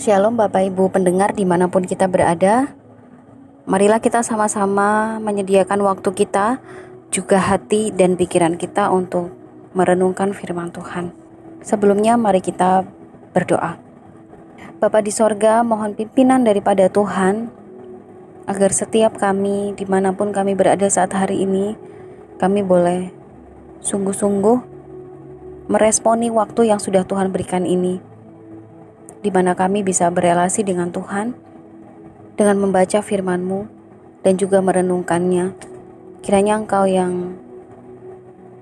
Shalom Bapak Ibu pendengar di mana pun kita berada. Marilah kita sama-sama menyediakan waktu kita Juga hati dan pikiran kita untuk merenungkan firman Tuhan. Sebelumnya mari kita berdoa. Bapa di sorga mohon pimpinan daripada Tuhan Agar setiap kami di mana pun kami berada saat hari ini Kami boleh sungguh-sungguh meresponi waktu yang sudah Tuhan berikan ini di mana kami bisa berelasi dengan Tuhan dengan membaca firman-Mu dan juga merenungkannya. Kiranya Engkau yang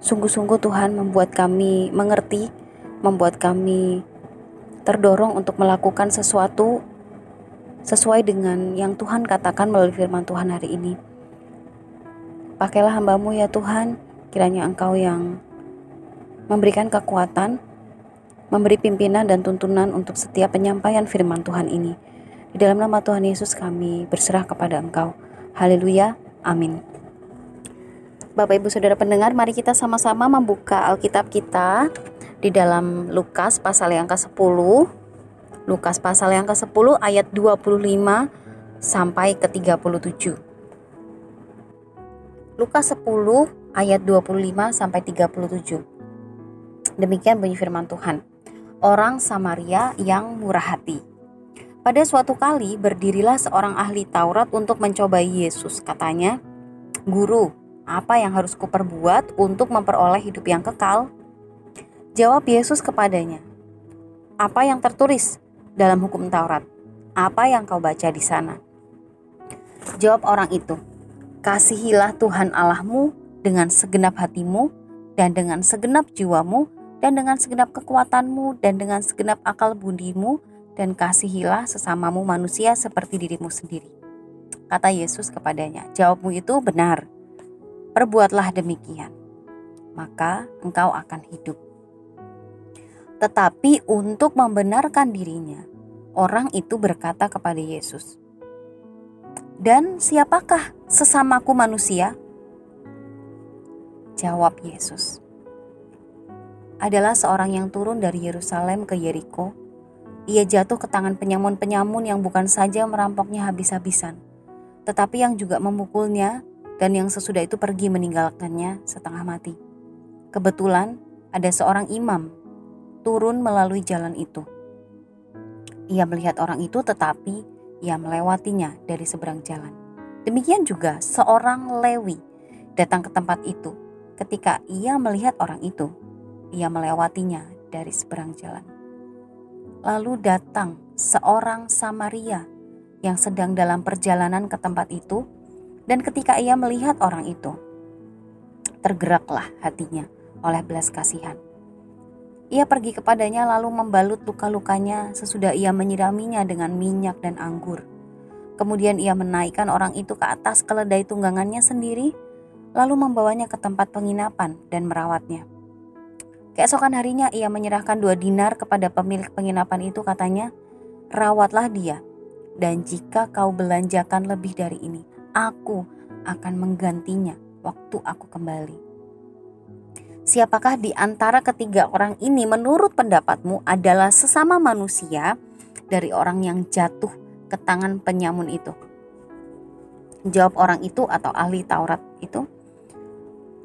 sungguh-sungguh Tuhan membuat kami mengerti, membuat kami terdorong untuk melakukan sesuatu sesuai dengan yang Tuhan katakan melalui firman Tuhan hari ini. Pakailah hambamu ya Tuhan, kiranya Engkau yang memberikan kekuatan, memberi pimpinan dan tuntunan untuk setiap penyampaian firman Tuhan ini. Di dalam nama Tuhan Yesus kami berserah kepada Engkau. Haleluya. Amin. Bapak Ibu Saudara pendengar, mari kita sama-sama membuka Alkitab kita di dalam Lukas pasal yang ke-10. Lukas pasal yang ke-10 ayat 25 sampai ke 37. Lukas 10 ayat 25 sampai 37. Demikian bunyi firman Tuhan orang Samaria yang murah hati. Pada suatu kali berdirilah seorang ahli Taurat untuk mencobai Yesus. Katanya, "Guru, apa yang harus kuperbuat untuk memperoleh hidup yang kekal?" Jawab Yesus kepadanya, "Apa yang tertulis dalam hukum Taurat? Apa yang kau baca di sana?" Jawab orang itu, "Kasihilah Tuhan Allahmu dengan segenap hatimu dan dengan segenap jiwamu dan dengan segenap kekuatanmu dan dengan segenap akal budimu dan kasihilah sesamamu manusia seperti dirimu sendiri. Kata Yesus kepadanya, jawabmu itu benar. Perbuatlah demikian, maka engkau akan hidup. Tetapi untuk membenarkan dirinya, orang itu berkata kepada Yesus, "Dan siapakah sesamaku manusia?" Jawab Yesus, adalah seorang yang turun dari Yerusalem ke Yeriko. Ia jatuh ke tangan penyamun-penyamun yang bukan saja merampoknya habis-habisan, tetapi yang juga memukulnya dan yang sesudah itu pergi meninggalkannya setengah mati. Kebetulan ada seorang imam turun melalui jalan itu. Ia melihat orang itu tetapi ia melewatinya dari seberang jalan. Demikian juga seorang Lewi datang ke tempat itu. Ketika ia melihat orang itu, ia melewatinya dari seberang jalan. Lalu datang seorang Samaria yang sedang dalam perjalanan ke tempat itu, dan ketika ia melihat orang itu, tergeraklah hatinya oleh belas kasihan. Ia pergi kepadanya lalu membalut luka-lukanya sesudah ia menyiraminya dengan minyak dan anggur. Kemudian ia menaikkan orang itu ke atas keledai tunggangannya sendiri, lalu membawanya ke tempat penginapan dan merawatnya. Keesokan harinya ia menyerahkan dua dinar kepada pemilik penginapan itu katanya, rawatlah dia. Dan jika kau belanjakan lebih dari ini, aku akan menggantinya waktu aku kembali. Siapakah di antara ketiga orang ini menurut pendapatmu adalah sesama manusia dari orang yang jatuh ke tangan penyamun itu? Jawab orang itu atau ahli Taurat itu,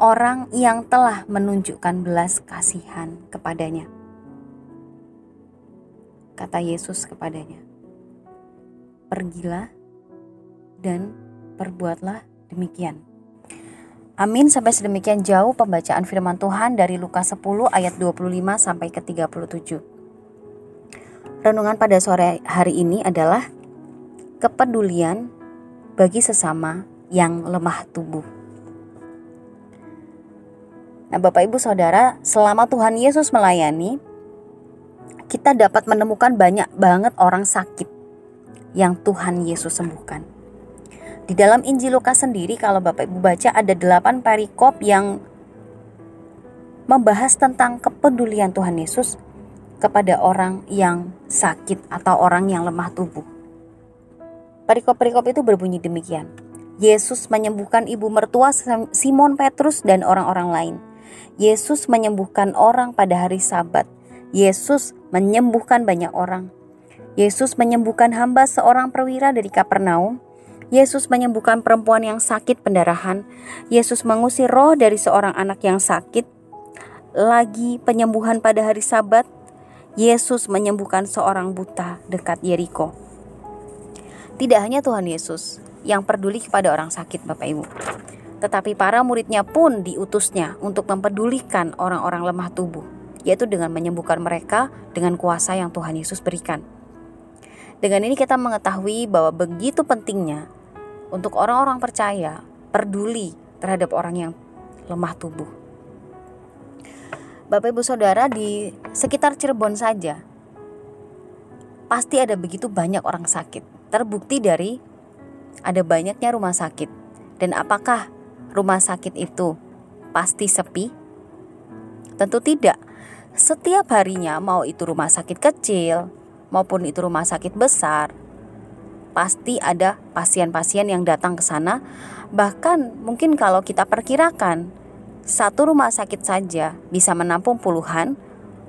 orang yang telah menunjukkan belas kasihan kepadanya. Kata Yesus kepadanya, "Pergilah dan perbuatlah demikian." Amin sampai sedemikian jauh pembacaan firman Tuhan dari Lukas 10 ayat 25 sampai ke 37. Renungan pada sore hari ini adalah kepedulian bagi sesama yang lemah tubuh. Nah, Bapak Ibu Saudara, selama Tuhan Yesus melayani, kita dapat menemukan banyak banget orang sakit yang Tuhan Yesus sembuhkan. Di dalam Injil Lukas sendiri kalau Bapak Ibu baca ada delapan perikop yang membahas tentang kepedulian Tuhan Yesus kepada orang yang sakit atau orang yang lemah tubuh. Perikop-perikop itu berbunyi demikian. Yesus menyembuhkan ibu mertua Simon Petrus dan orang-orang lain. Yesus menyembuhkan orang pada hari Sabat. Yesus menyembuhkan banyak orang. Yesus menyembuhkan hamba seorang perwira dari Kapernaum. Yesus menyembuhkan perempuan yang sakit pendarahan. Yesus mengusir roh dari seorang anak yang sakit. Lagi penyembuhan pada hari Sabat, Yesus menyembuhkan seorang buta dekat Yeriko. Tidak hanya Tuhan Yesus yang peduli kepada orang sakit, Bapak Ibu, tetapi para muridnya pun diutusnya untuk mempedulikan orang-orang lemah tubuh, yaitu dengan menyembuhkan mereka dengan kuasa yang Tuhan Yesus berikan. Dengan ini kita mengetahui bahwa begitu pentingnya untuk orang-orang percaya peduli terhadap orang yang lemah tubuh. Bapak Ibu Saudara di sekitar Cirebon saja pasti ada begitu banyak orang sakit. Terbukti dari ada banyaknya rumah sakit. Dan apakah rumah sakit itu pasti sepi? Tentu tidak. Setiap harinya mau itu rumah sakit kecil maupun itu rumah sakit besar, pasti ada pasien-pasien yang datang ke sana. Bahkan mungkin kalau kita perkirakan satu rumah sakit saja bisa menampung puluhan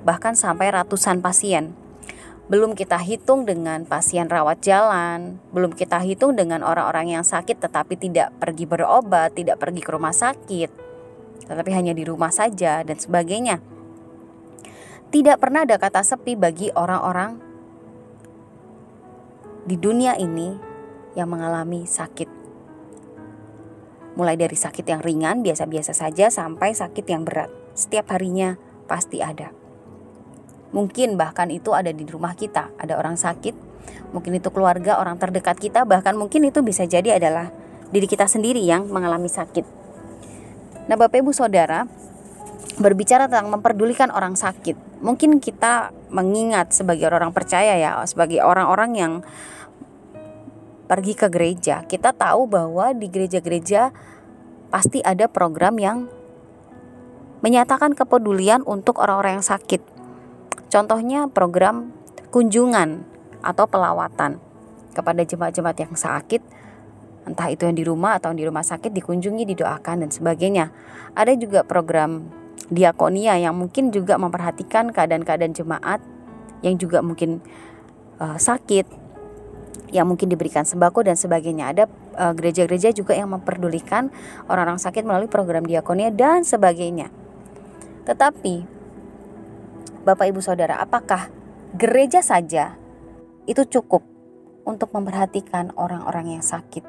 bahkan sampai ratusan pasien. Belum kita hitung dengan pasien rawat jalan, belum kita hitung dengan orang-orang yang sakit tetapi tidak pergi berobat, tidak pergi ke rumah sakit, tetapi hanya di rumah saja dan sebagainya. Tidak pernah ada kata sepi bagi orang-orang di dunia ini yang mengalami sakit. Mulai dari sakit yang ringan, biasa-biasa saja, sampai sakit yang berat. Setiap harinya pasti ada. Mungkin bahkan itu ada di rumah kita, ada orang sakit, mungkin itu keluarga, orang terdekat kita, bahkan mungkin itu bisa jadi adalah diri kita sendiri yang mengalami sakit. Nah, Bapak Ibu Saudara, berbicara tentang memperdulikan orang sakit, mungkin kita mengingat sebagai orang percaya ya, sebagai orang-orang yang pergi ke gereja, kita tahu bahwa di gereja-gereja pasti ada program yang menyatakan kepedulian untuk orang-orang yang sakit. Contohnya program kunjungan atau pelawatan kepada jemaat-jemaat yang sakit, entah itu yang di rumah atau yang di rumah sakit dikunjungi, didoakan dan sebagainya. Ada juga program diakonia yang mungkin juga memperhatikan keadaan-keadaan jemaat yang juga mungkin uh, sakit yang mungkin diberikan sembako dan sebagainya. Ada eh, gereja-gereja uh, juga yang memperdulikan orang-orang sakit melalui program diakonia dan sebagainya. Tetapi Bapak Ibu Saudara, apakah gereja saja itu cukup untuk memperhatikan orang-orang yang sakit?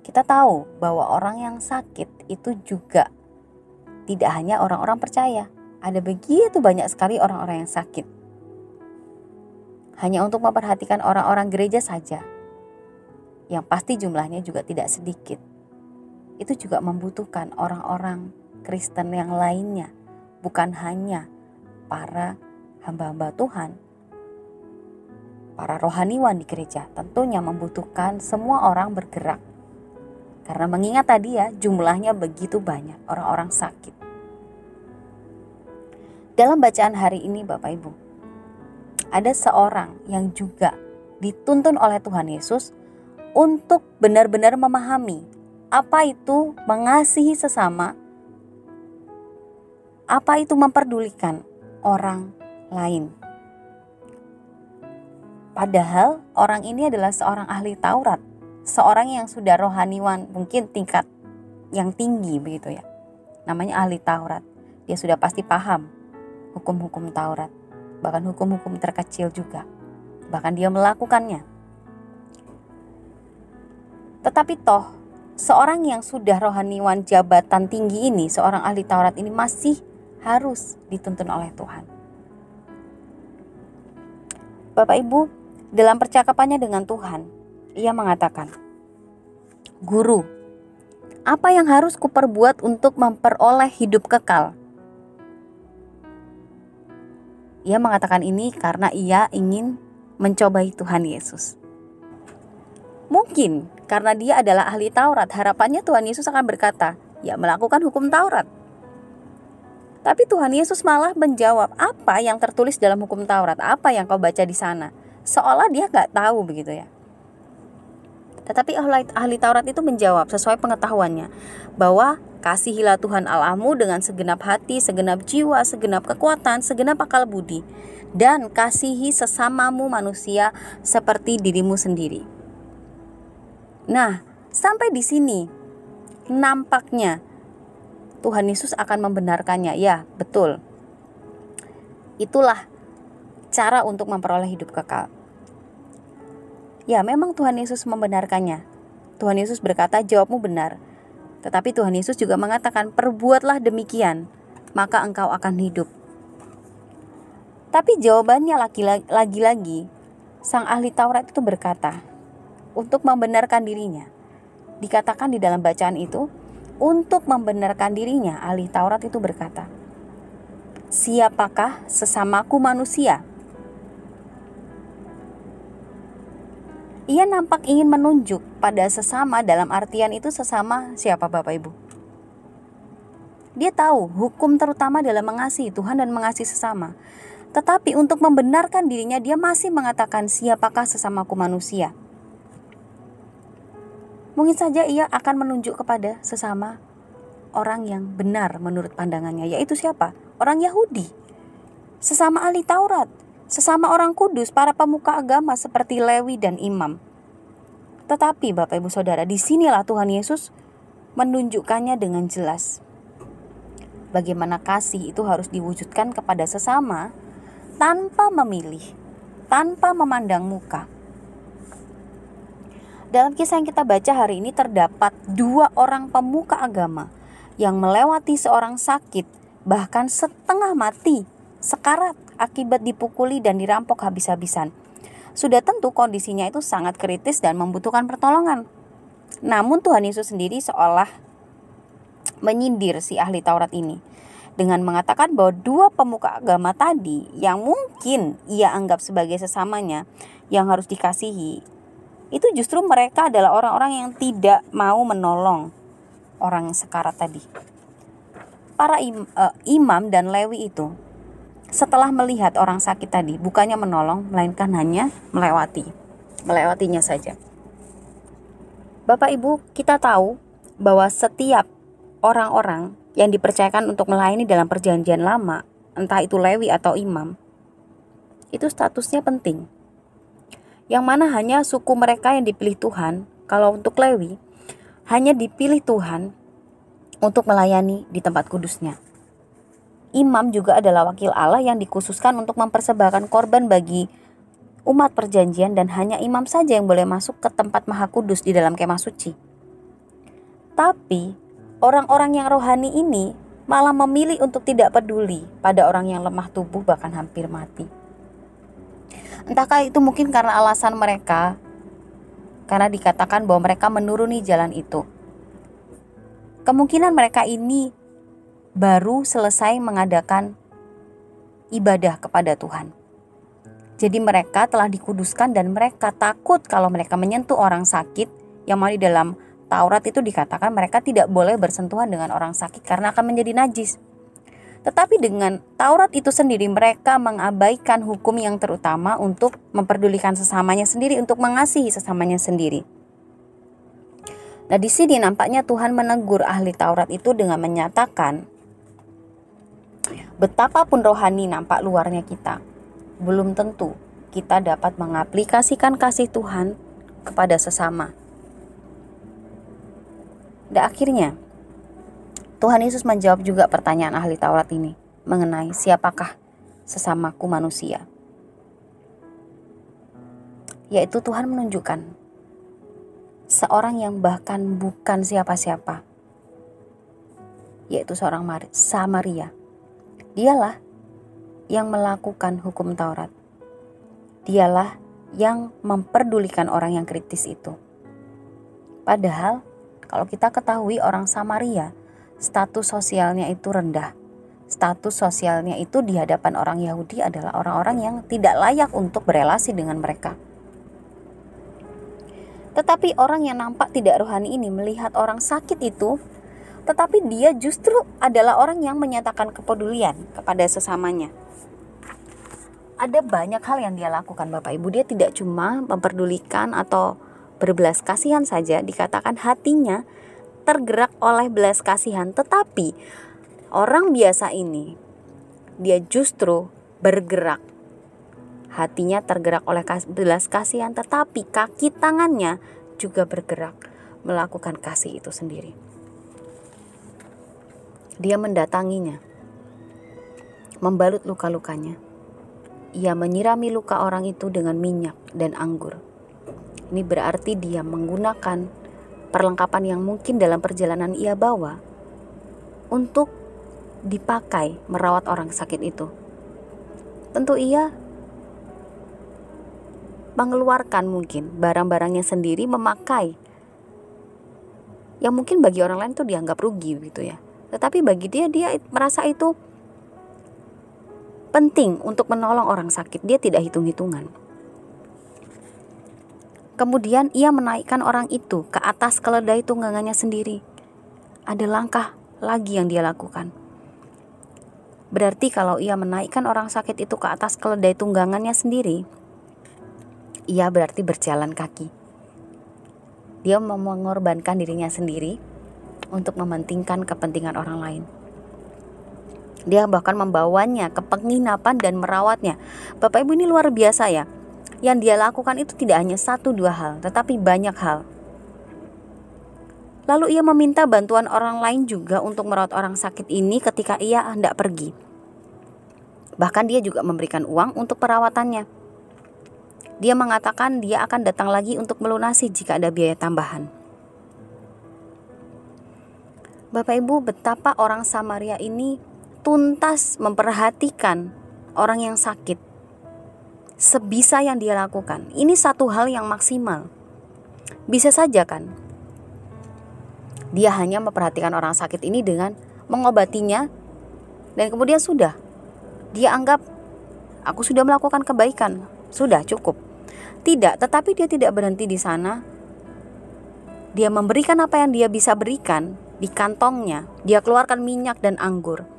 Kita tahu bahwa orang yang sakit itu juga tidak hanya orang-orang percaya. Ada begitu banyak sekali orang-orang yang sakit hanya untuk memperhatikan orang-orang gereja saja, yang pasti jumlahnya juga tidak sedikit. Itu juga membutuhkan orang-orang Kristen yang lainnya, bukan hanya para hamba-hamba Tuhan, para rohaniwan di gereja. Tentunya membutuhkan semua orang bergerak, karena mengingat tadi ya, jumlahnya begitu banyak orang-orang sakit. Dalam bacaan hari ini, Bapak Ibu, ada seorang yang juga dituntun oleh Tuhan Yesus untuk benar-benar memahami apa itu mengasihi sesama, apa itu memperdulikan orang lain. Padahal orang ini adalah seorang ahli Taurat, seorang yang sudah rohaniwan, mungkin tingkat yang tinggi begitu ya. Namanya ahli Taurat. Dia sudah pasti paham hukum-hukum Taurat bahkan hukum-hukum terkecil juga. Bahkan dia melakukannya. Tetapi toh, seorang yang sudah rohaniwan jabatan tinggi ini, seorang ahli Taurat ini masih harus dituntun oleh Tuhan. Bapak Ibu, dalam percakapannya dengan Tuhan, ia mengatakan, "Guru, apa yang harus kuperbuat untuk memperoleh hidup kekal?" Ia mengatakan ini karena ia ingin mencobai Tuhan Yesus. Mungkin karena dia adalah ahli Taurat, harapannya Tuhan Yesus akan berkata, "Ya, melakukan hukum Taurat." Tapi Tuhan Yesus malah menjawab, "Apa yang tertulis dalam hukum Taurat? Apa yang kau baca di sana?" Seolah dia nggak tahu begitu ya. Tetapi ahli, ahli Taurat itu menjawab sesuai pengetahuannya bahwa kasihilah Tuhan Allahmu dengan segenap hati, segenap jiwa, segenap kekuatan, segenap akal budi dan kasihi sesamamu manusia seperti dirimu sendiri. Nah, sampai di sini nampaknya Tuhan Yesus akan membenarkannya. Ya, betul. Itulah cara untuk memperoleh hidup kekal. Ya, memang Tuhan Yesus membenarkannya. Tuhan Yesus berkata, "Jawabmu benar." Tetapi Tuhan Yesus juga mengatakan, "Perbuatlah demikian, maka engkau akan hidup." Tapi jawabannya lagi-lagi, sang ahli Taurat itu berkata, untuk membenarkan dirinya. Dikatakan di dalam bacaan itu, untuk membenarkan dirinya, ahli Taurat itu berkata, "Siapakah sesamaku manusia?" Ia nampak ingin menunjuk pada sesama dalam artian itu sesama siapa Bapak Ibu? Dia tahu hukum terutama dalam mengasihi Tuhan dan mengasihi sesama. Tetapi untuk membenarkan dirinya dia masih mengatakan siapakah sesamaku manusia. Mungkin saja ia akan menunjuk kepada sesama orang yang benar menurut pandangannya, yaitu siapa? Orang Yahudi. Sesama ahli Taurat, sesama orang kudus, para pemuka agama seperti Lewi dan imam. Tetapi Bapak Ibu Saudara, di sinilah Tuhan Yesus menunjukkannya dengan jelas. Bagaimana kasih itu harus diwujudkan kepada sesama tanpa memilih, tanpa memandang muka. Dalam kisah yang kita baca hari ini terdapat dua orang pemuka agama yang melewati seorang sakit, bahkan setengah mati, sekarat akibat dipukuli dan dirampok habis-habisan. Sudah tentu kondisinya itu sangat kritis dan membutuhkan pertolongan. Namun Tuhan Yesus sendiri seolah menyindir si ahli Taurat ini dengan mengatakan bahwa dua pemuka agama tadi yang mungkin ia anggap sebagai sesamanya yang harus dikasihi itu justru mereka adalah orang-orang yang tidak mau menolong orang sekarat tadi. Para im, uh, imam dan lewi itu setelah melihat orang sakit tadi bukannya menolong melainkan hanya melewati melewatinya saja Bapak Ibu kita tahu bahwa setiap orang-orang yang dipercayakan untuk melayani dalam perjanjian lama entah itu lewi atau imam itu statusnya penting yang mana hanya suku mereka yang dipilih Tuhan kalau untuk lewi hanya dipilih Tuhan untuk melayani di tempat kudusnya imam juga adalah wakil Allah yang dikhususkan untuk mempersembahkan korban bagi umat perjanjian dan hanya imam saja yang boleh masuk ke tempat maha kudus di dalam kemah suci. Tapi orang-orang yang rohani ini malah memilih untuk tidak peduli pada orang yang lemah tubuh bahkan hampir mati. Entahkah itu mungkin karena alasan mereka karena dikatakan bahwa mereka menuruni jalan itu. Kemungkinan mereka ini baru selesai mengadakan ibadah kepada Tuhan. Jadi mereka telah dikuduskan dan mereka takut kalau mereka menyentuh orang sakit yang mana di dalam Taurat itu dikatakan mereka tidak boleh bersentuhan dengan orang sakit karena akan menjadi najis. Tetapi dengan Taurat itu sendiri mereka mengabaikan hukum yang terutama untuk memperdulikan sesamanya sendiri untuk mengasihi sesamanya sendiri. Nah, di sini nampaknya Tuhan menegur ahli Taurat itu dengan menyatakan Betapapun rohani nampak luarnya kita, belum tentu kita dapat mengaplikasikan kasih Tuhan kepada sesama. Dan akhirnya, Tuhan Yesus menjawab juga pertanyaan ahli Taurat ini mengenai siapakah sesamaku manusia. Yaitu Tuhan menunjukkan seorang yang bahkan bukan siapa-siapa, yaitu seorang Samaria Dialah yang melakukan hukum Taurat. Dialah yang memperdulikan orang yang kritis itu. Padahal, kalau kita ketahui orang Samaria, status sosialnya itu rendah. Status sosialnya itu di hadapan orang Yahudi adalah orang-orang yang tidak layak untuk berelasi dengan mereka. Tetapi orang yang nampak tidak rohani ini melihat orang sakit itu tetapi dia justru adalah orang yang menyatakan kepedulian kepada sesamanya. Ada banyak hal yang dia lakukan Bapak Ibu. Dia tidak cuma memperdulikan atau berbelas kasihan saja dikatakan hatinya tergerak oleh belas kasihan, tetapi orang biasa ini dia justru bergerak. Hatinya tergerak oleh belas kasihan, tetapi kaki tangannya juga bergerak melakukan kasih itu sendiri. Dia mendatanginya, membalut luka-lukanya. Ia menyirami luka orang itu dengan minyak dan anggur. Ini berarti dia menggunakan perlengkapan yang mungkin dalam perjalanan ia bawa untuk dipakai merawat orang sakit itu. Tentu ia mengeluarkan mungkin barang-barangnya sendiri memakai yang mungkin bagi orang lain itu dianggap rugi gitu ya. Tetapi bagi dia dia merasa itu penting untuk menolong orang sakit. Dia tidak hitung-hitungan. Kemudian ia menaikkan orang itu ke atas keledai tunggangannya sendiri. Ada langkah lagi yang dia lakukan. Berarti kalau ia menaikkan orang sakit itu ke atas keledai tunggangannya sendiri, ia berarti berjalan kaki. Dia mengorbankan dirinya sendiri untuk mementingkan kepentingan orang lain. Dia bahkan membawanya ke penginapan dan merawatnya. Bapak Ibu ini luar biasa ya. Yang dia lakukan itu tidak hanya satu dua hal, tetapi banyak hal. Lalu ia meminta bantuan orang lain juga untuk merawat orang sakit ini ketika ia hendak pergi. Bahkan dia juga memberikan uang untuk perawatannya. Dia mengatakan dia akan datang lagi untuk melunasi jika ada biaya tambahan. Bapak Ibu, betapa orang Samaria ini tuntas memperhatikan orang yang sakit sebisa yang dia lakukan. Ini satu hal yang maksimal. Bisa saja kan? Dia hanya memperhatikan orang sakit ini dengan mengobatinya dan kemudian sudah. Dia anggap aku sudah melakukan kebaikan, sudah cukup. Tidak, tetapi dia tidak berhenti di sana. Dia memberikan apa yang dia bisa berikan di kantongnya. Dia keluarkan minyak dan anggur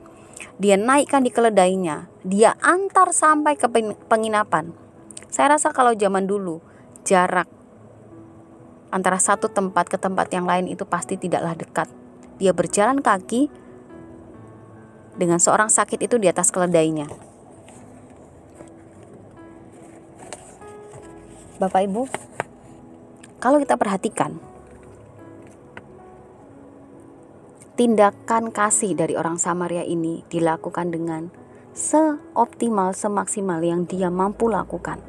dia naikkan di keledainya, dia antar sampai ke penginapan. Saya rasa kalau zaman dulu jarak antara satu tempat ke tempat yang lain itu pasti tidaklah dekat. Dia berjalan kaki dengan seorang sakit itu di atas keledainya. Bapak Ibu, kalau kita perhatikan tindakan kasih dari orang Samaria ini dilakukan dengan seoptimal, semaksimal yang dia mampu lakukan.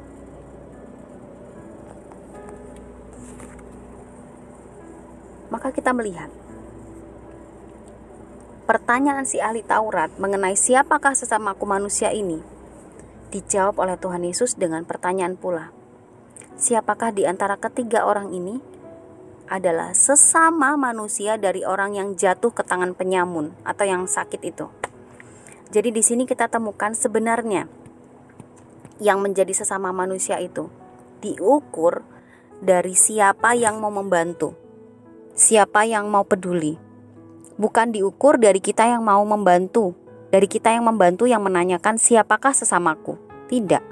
Maka kita melihat pertanyaan si ahli Taurat mengenai siapakah sesamaku manusia ini dijawab oleh Tuhan Yesus dengan pertanyaan pula. Siapakah di antara ketiga orang ini adalah sesama manusia dari orang yang jatuh ke tangan penyamun atau yang sakit itu. Jadi di sini kita temukan sebenarnya yang menjadi sesama manusia itu diukur dari siapa yang mau membantu, siapa yang mau peduli. Bukan diukur dari kita yang mau membantu, dari kita yang membantu yang menanyakan siapakah sesamaku. Tidak.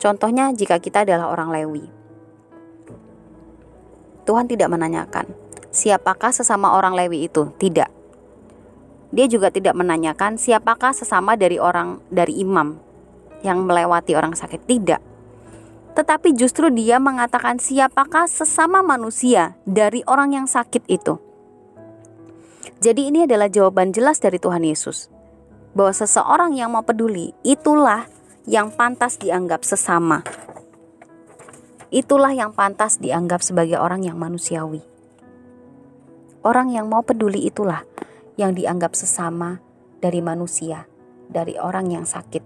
Contohnya jika kita adalah orang Lewi. Tuhan tidak menanyakan siapakah sesama orang Lewi itu. Tidak. Dia juga tidak menanyakan siapakah sesama dari orang dari imam yang melewati orang sakit. Tidak. Tetapi justru dia mengatakan siapakah sesama manusia dari orang yang sakit itu. Jadi ini adalah jawaban jelas dari Tuhan Yesus. Bahwa seseorang yang mau peduli itulah yang pantas dianggap sesama itulah yang pantas dianggap sebagai orang yang manusiawi. Orang yang mau peduli itulah yang dianggap sesama dari manusia, dari orang yang sakit.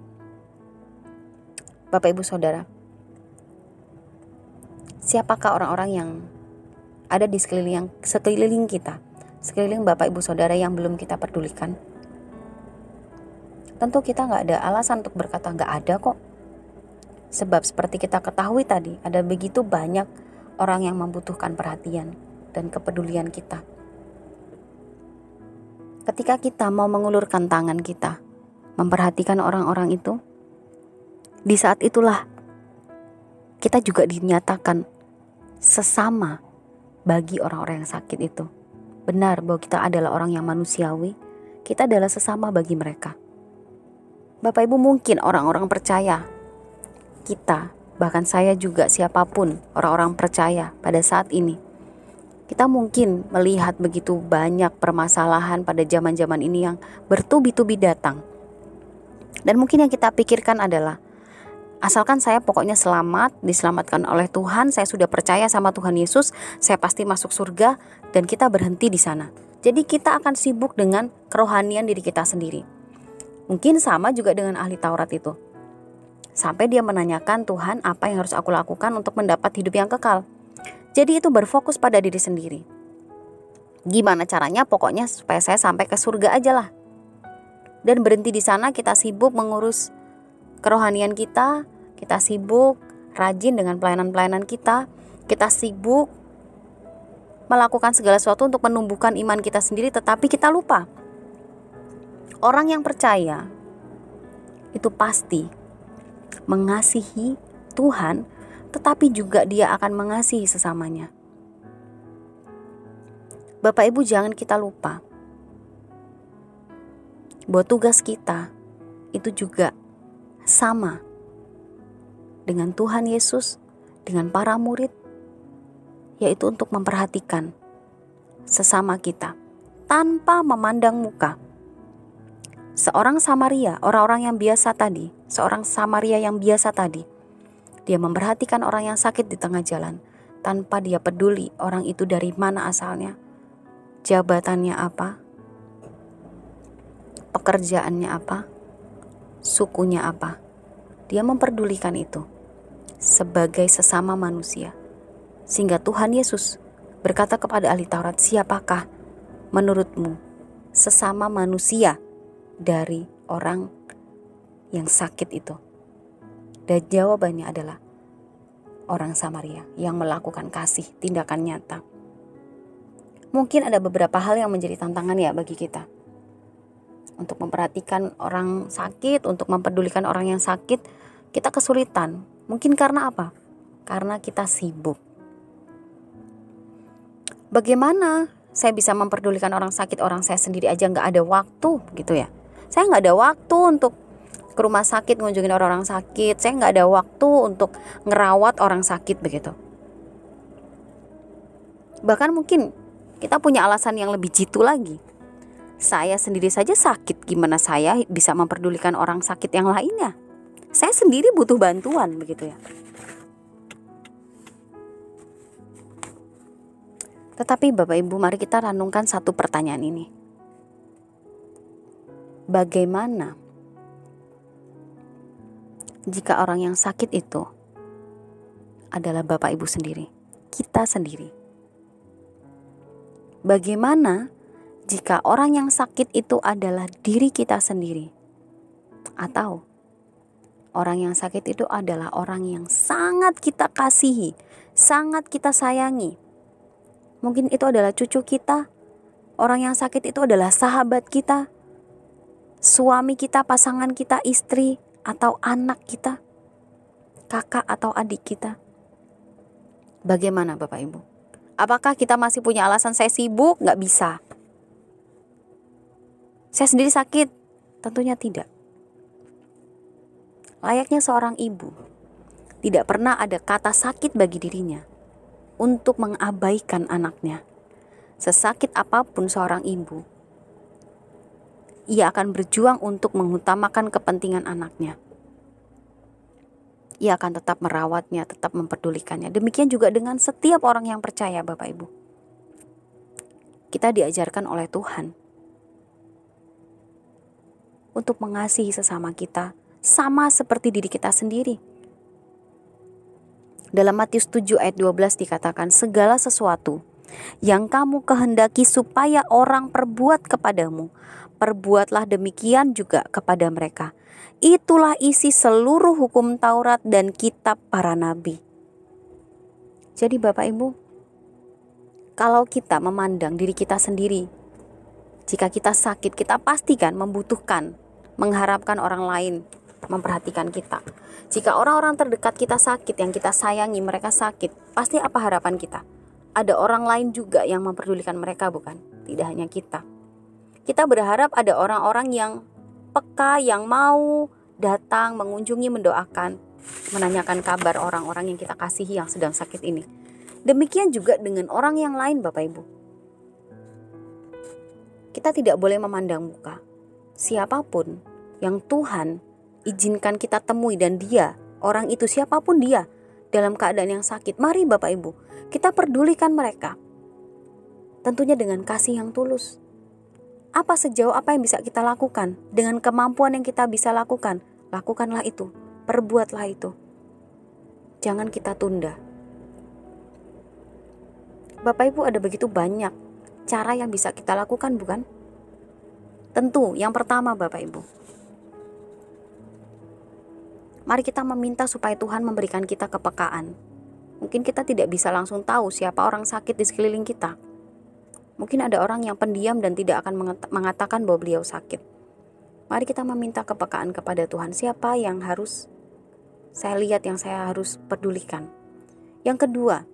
Bapak, ibu, saudara, siapakah orang-orang yang ada di sekeliling, sekeliling kita, sekeliling Bapak, ibu, saudara yang belum kita pedulikan? Tentu kita nggak ada alasan untuk berkata nggak ada kok Sebab seperti kita ketahui tadi, ada begitu banyak orang yang membutuhkan perhatian dan kepedulian kita. Ketika kita mau mengulurkan tangan kita, memperhatikan orang-orang itu, di saat itulah kita juga dinyatakan sesama bagi orang-orang yang sakit itu. Benar bahwa kita adalah orang yang manusiawi, kita adalah sesama bagi mereka. Bapak Ibu mungkin orang-orang percaya kita, bahkan saya juga siapa pun orang-orang percaya pada saat ini. Kita mungkin melihat begitu banyak permasalahan pada zaman-zaman ini yang bertubi-tubi datang. Dan mungkin yang kita pikirkan adalah Asalkan saya pokoknya selamat, diselamatkan oleh Tuhan, saya sudah percaya sama Tuhan Yesus, saya pasti masuk surga dan kita berhenti di sana. Jadi kita akan sibuk dengan kerohanian diri kita sendiri. Mungkin sama juga dengan ahli Taurat itu. Sampai dia menanyakan Tuhan apa yang harus aku lakukan untuk mendapat hidup yang kekal. Jadi itu berfokus pada diri sendiri. Gimana caranya? Pokoknya supaya saya sampai ke surga aja lah. Dan berhenti di sana kita sibuk mengurus kerohanian kita, kita sibuk rajin dengan pelayanan-pelayanan kita, kita sibuk melakukan segala sesuatu untuk menumbuhkan iman kita sendiri, tetapi kita lupa. Orang yang percaya itu pasti mengasihi Tuhan, tetapi juga dia akan mengasihi sesamanya. Bapak Ibu, jangan kita lupa bahwa tugas kita itu juga sama dengan Tuhan Yesus, dengan para murid, yaitu untuk memperhatikan sesama kita tanpa memandang muka. Seorang Samaria, orang-orang yang biasa tadi, seorang Samaria yang biasa tadi, dia memperhatikan orang yang sakit di tengah jalan tanpa dia peduli orang itu dari mana asalnya, jabatannya apa, pekerjaannya apa, sukunya apa. Dia memperdulikan itu sebagai sesama manusia. Sehingga Tuhan Yesus berkata kepada ahli Taurat, "Siapakah menurutmu sesama manusia dari orang yang sakit itu?" Dan jawabannya adalah orang Samaria yang melakukan kasih, tindakan nyata. Mungkin ada beberapa hal yang menjadi tantangan ya bagi kita untuk memperhatikan orang sakit, untuk mempedulikan orang yang sakit, kita kesulitan. Mungkin karena apa? Karena kita sibuk. Bagaimana saya bisa memperdulikan orang sakit, orang saya sendiri aja nggak ada waktu gitu ya? Saya nggak ada waktu untuk ke rumah sakit ngunjungin orang-orang sakit. Saya nggak ada waktu untuk ngerawat orang sakit begitu. Bahkan mungkin kita punya alasan yang lebih jitu lagi saya sendiri saja sakit, gimana saya bisa memperdulikan orang sakit yang lainnya? Saya sendiri butuh bantuan begitu ya. Tetapi Bapak Ibu, mari kita renungkan satu pertanyaan ini. Bagaimana jika orang yang sakit itu adalah Bapak Ibu sendiri, kita sendiri? Bagaimana jika orang yang sakit itu adalah diri kita sendiri, atau orang yang sakit itu adalah orang yang sangat kita kasihi, sangat kita sayangi. Mungkin itu adalah cucu kita, orang yang sakit itu adalah sahabat kita, suami kita, pasangan kita, istri, atau anak kita, kakak atau adik kita. Bagaimana Bapak Ibu? Apakah kita masih punya alasan saya sibuk? Nggak bisa. Saya sendiri sakit? Tentunya tidak. Layaknya seorang ibu, tidak pernah ada kata sakit bagi dirinya untuk mengabaikan anaknya. Sesakit apa pun seorang ibu, ia akan berjuang untuk mengutamakan kepentingan anaknya. Ia akan tetap merawatnya, tetap memperdulikannya. Demikian juga dengan setiap orang yang percaya, Bapak Ibu. Kita diajarkan oleh Tuhan untuk mengasihi sesama kita, sama seperti diri kita sendiri. Dalam Matius 7 ayat 12 dikatakan, segala sesuatu yang kamu kehendaki supaya orang perbuat kepadamu, perbuatlah demikian juga kepada mereka. Itulah isi seluruh hukum Taurat dan kitab para nabi. Jadi Bapak Ibu, kalau kita memandang diri kita sendiri jika kita sakit, kita pastikan membutuhkan, mengharapkan orang lain memperhatikan kita. Jika orang-orang terdekat kita sakit, yang kita sayangi mereka sakit, pasti apa harapan kita? Ada orang lain juga yang memperdulikan mereka, bukan? Tidak hanya kita. Kita berharap ada orang-orang yang peka, yang mau datang mengunjungi, mendoakan, menanyakan kabar orang-orang yang kita kasihi yang sedang sakit ini. Demikian juga dengan orang yang lain, Bapak Ibu. Kita tidak boleh memandang muka. Siapa pun yang Tuhan izinkan kita temui dan dia, orang itu siapa pun dia, dalam keadaan yang sakit, mari Bapak Ibu, kita pedulikan mereka. Tentunya dengan kasih yang tulus. Apa sejauh apa yang bisa kita lakukan dengan kemampuan yang kita bisa lakukan? Lakukanlah itu, perbuatlah itu. Jangan kita tunda. Bapak Ibu ada begitu banyak cara yang bisa kita lakukan bukan? Tentu yang pertama Bapak Ibu, Mari kita meminta supaya Tuhan memberikan kita kepekaan. Mungkin kita tidak bisa langsung tahu siapa orang sakit di sekeliling kita. Mungkin ada orang yang pendiam dan tidak akan mengatakan bahwa beliau sakit. Mari kita meminta kepekaan kepada Tuhan. Siapa yang harus saya lihat, yang saya harus pedulikan. Yang kedua,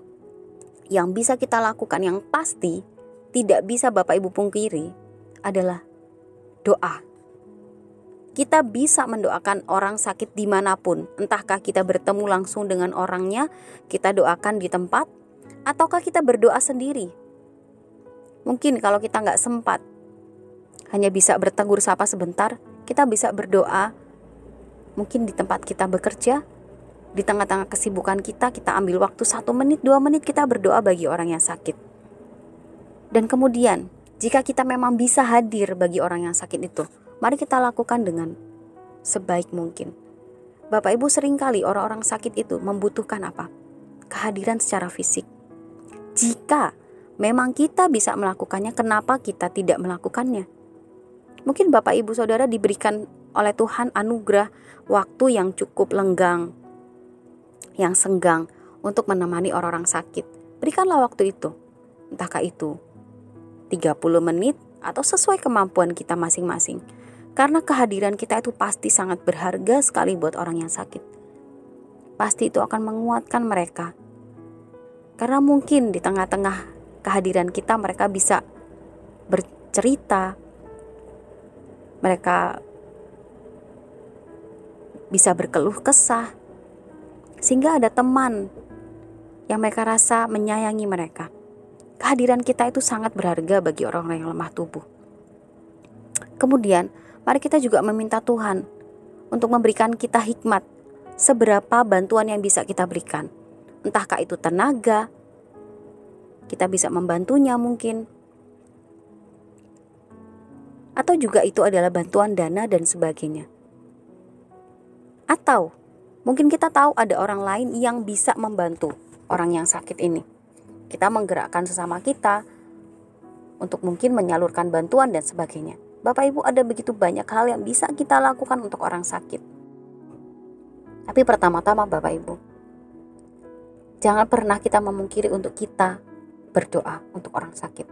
yang bisa kita lakukan yang pasti tidak bisa Bapak Ibu pungkiri adalah doa kita bisa mendoakan orang sakit di mana pun. Entahkah kita bertemu langsung dengan orangnya, kita doakan di tempat, ataukah kita berdoa sendiri. Mungkin kalau kita nggak sempat, hanya bisa bertegur sapa sebentar, kita bisa berdoa. Mungkin di tempat kita bekerja, di tengah-tengah kesibukan kita, kita ambil waktu satu menit, dua menit kita berdoa bagi orang yang sakit. Dan kemudian, jika kita memang bisa hadir bagi orang yang sakit itu, Mari kita lakukan dengan sebaik mungkin. Bapak Ibu sering kali orang-orang sakit itu membutuhkan apa? Kehadiran secara fisik. Jika memang kita bisa melakukannya, kenapa kita tidak melakukannya? Mungkin Bapak Ibu Saudara diberikan oleh Tuhan anugerah waktu yang cukup lenggang, yang senggang untuk menemani orang-orang sakit. Berikanlah waktu itu. Entahkah itu 30 menit atau sesuai kemampuan kita masing-masing. Karena kehadiran kita itu pasti sangat berharga sekali buat orang yang sakit. Pasti itu akan menguatkan mereka. Karena mungkin di tengah-tengah kehadiran kita mereka bisa bercerita. Mereka bisa berkeluh kesah. Sehingga ada teman yang mereka rasa menyayangi mereka. Kehadiran kita itu sangat berharga bagi orang-orang yang lemah tubuh. Kemudian, mari kita juga meminta Tuhan untuk memberikan kita hikmat seberapa bantuan yang bisa kita berikan. Entahkah itu tenaga, kita bisa membantunya mungkin. Atau juga itu adalah bantuan dana dan sebagainya. Atau mungkin kita tahu ada orang lain yang bisa membantu orang yang sakit ini. Kita menggerakkan sesama kita untuk mungkin menyalurkan bantuan dan sebagainya. Bapak Ibu ada begitu banyak hal yang bisa kita lakukan untuk orang sakit. Tapi pertama-tama Bapak Ibu, jangan pernah kita memungkiri untuk kita berdoa untuk orang sakit.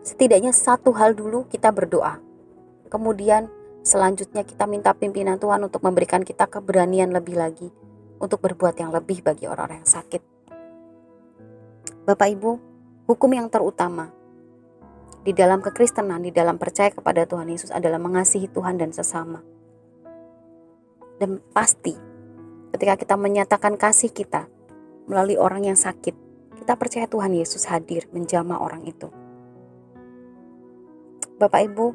Setidaknya satu hal dulu kita berdoa. Kemudian selanjutnya kita minta pimpinan Tuhan untuk memberikan kita keberanian lebih lagi untuk berbuat yang lebih bagi orang-orang yang sakit. Bapak Ibu, hukum yang terutama di dalam kekristenan, di dalam percaya kepada Tuhan Yesus adalah mengasihi Tuhan dan sesama. Dan pasti ketika kita menyatakan kasih kita melalui orang yang sakit, kita percaya Tuhan Yesus hadir menjamah orang itu. Bapak Ibu,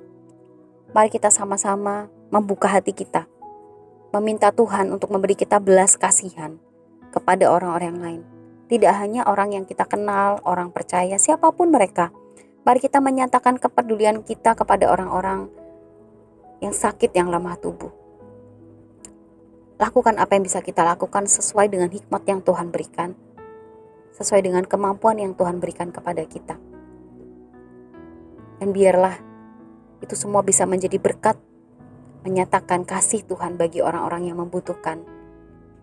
mari kita sama-sama membuka hati kita, meminta Tuhan untuk memberi kita belas kasihan kepada orang-orang lain. Tidak hanya orang yang kita kenal, orang percaya, siapa pun mereka, Mari kita menyatakan kepedulian kita kepada orang-orang yang sakit yang lemah tubuh. Lakukan apa yang bisa kita lakukan sesuai dengan hikmat yang Tuhan berikan, sesuai dengan kemampuan yang Tuhan berikan kepada kita. Dan biarlah itu semua bisa menjadi berkat menyatakan kasih Tuhan bagi orang-orang yang membutuhkan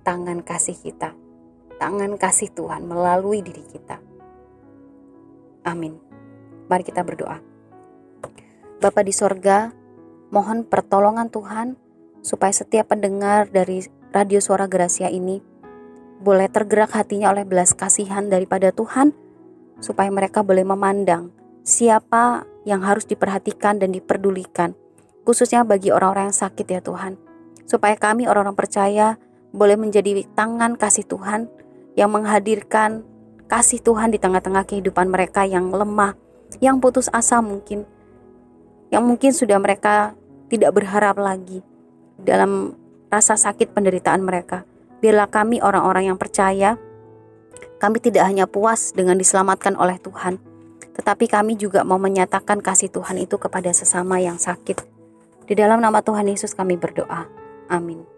tangan kasih kita, tangan kasih Tuhan melalui diri kita. Amin. Mari kita berdoa. Bapa di sorga, Mohon pertolongan Tuhan supaya setiap pendengar dari radio suara Gracia ini boleh tergerak hatinya oleh belas kasihan daripada Tuhan supaya mereka boleh memandang siapa yang harus diperhatikan dan diperdulikan khususnya bagi orang-orang yang sakit ya Tuhan. Supaya kami orang-orang percaya boleh menjadi tangan kasih Tuhan yang menghadirkan kasih Tuhan di tengah-tengah kehidupan mereka yang lemah yang putus asa mungkin yang mungkin sudah mereka tidak berharap lagi dalam rasa sakit penderitaan mereka. Biarlah kami orang-orang yang percaya, kami tidak hanya puas dengan diselamatkan oleh Tuhan, tetapi kami juga mau menyatakan kasih Tuhan itu kepada sesama yang sakit. Di dalam nama Tuhan Yesus kami berdoa. Amin.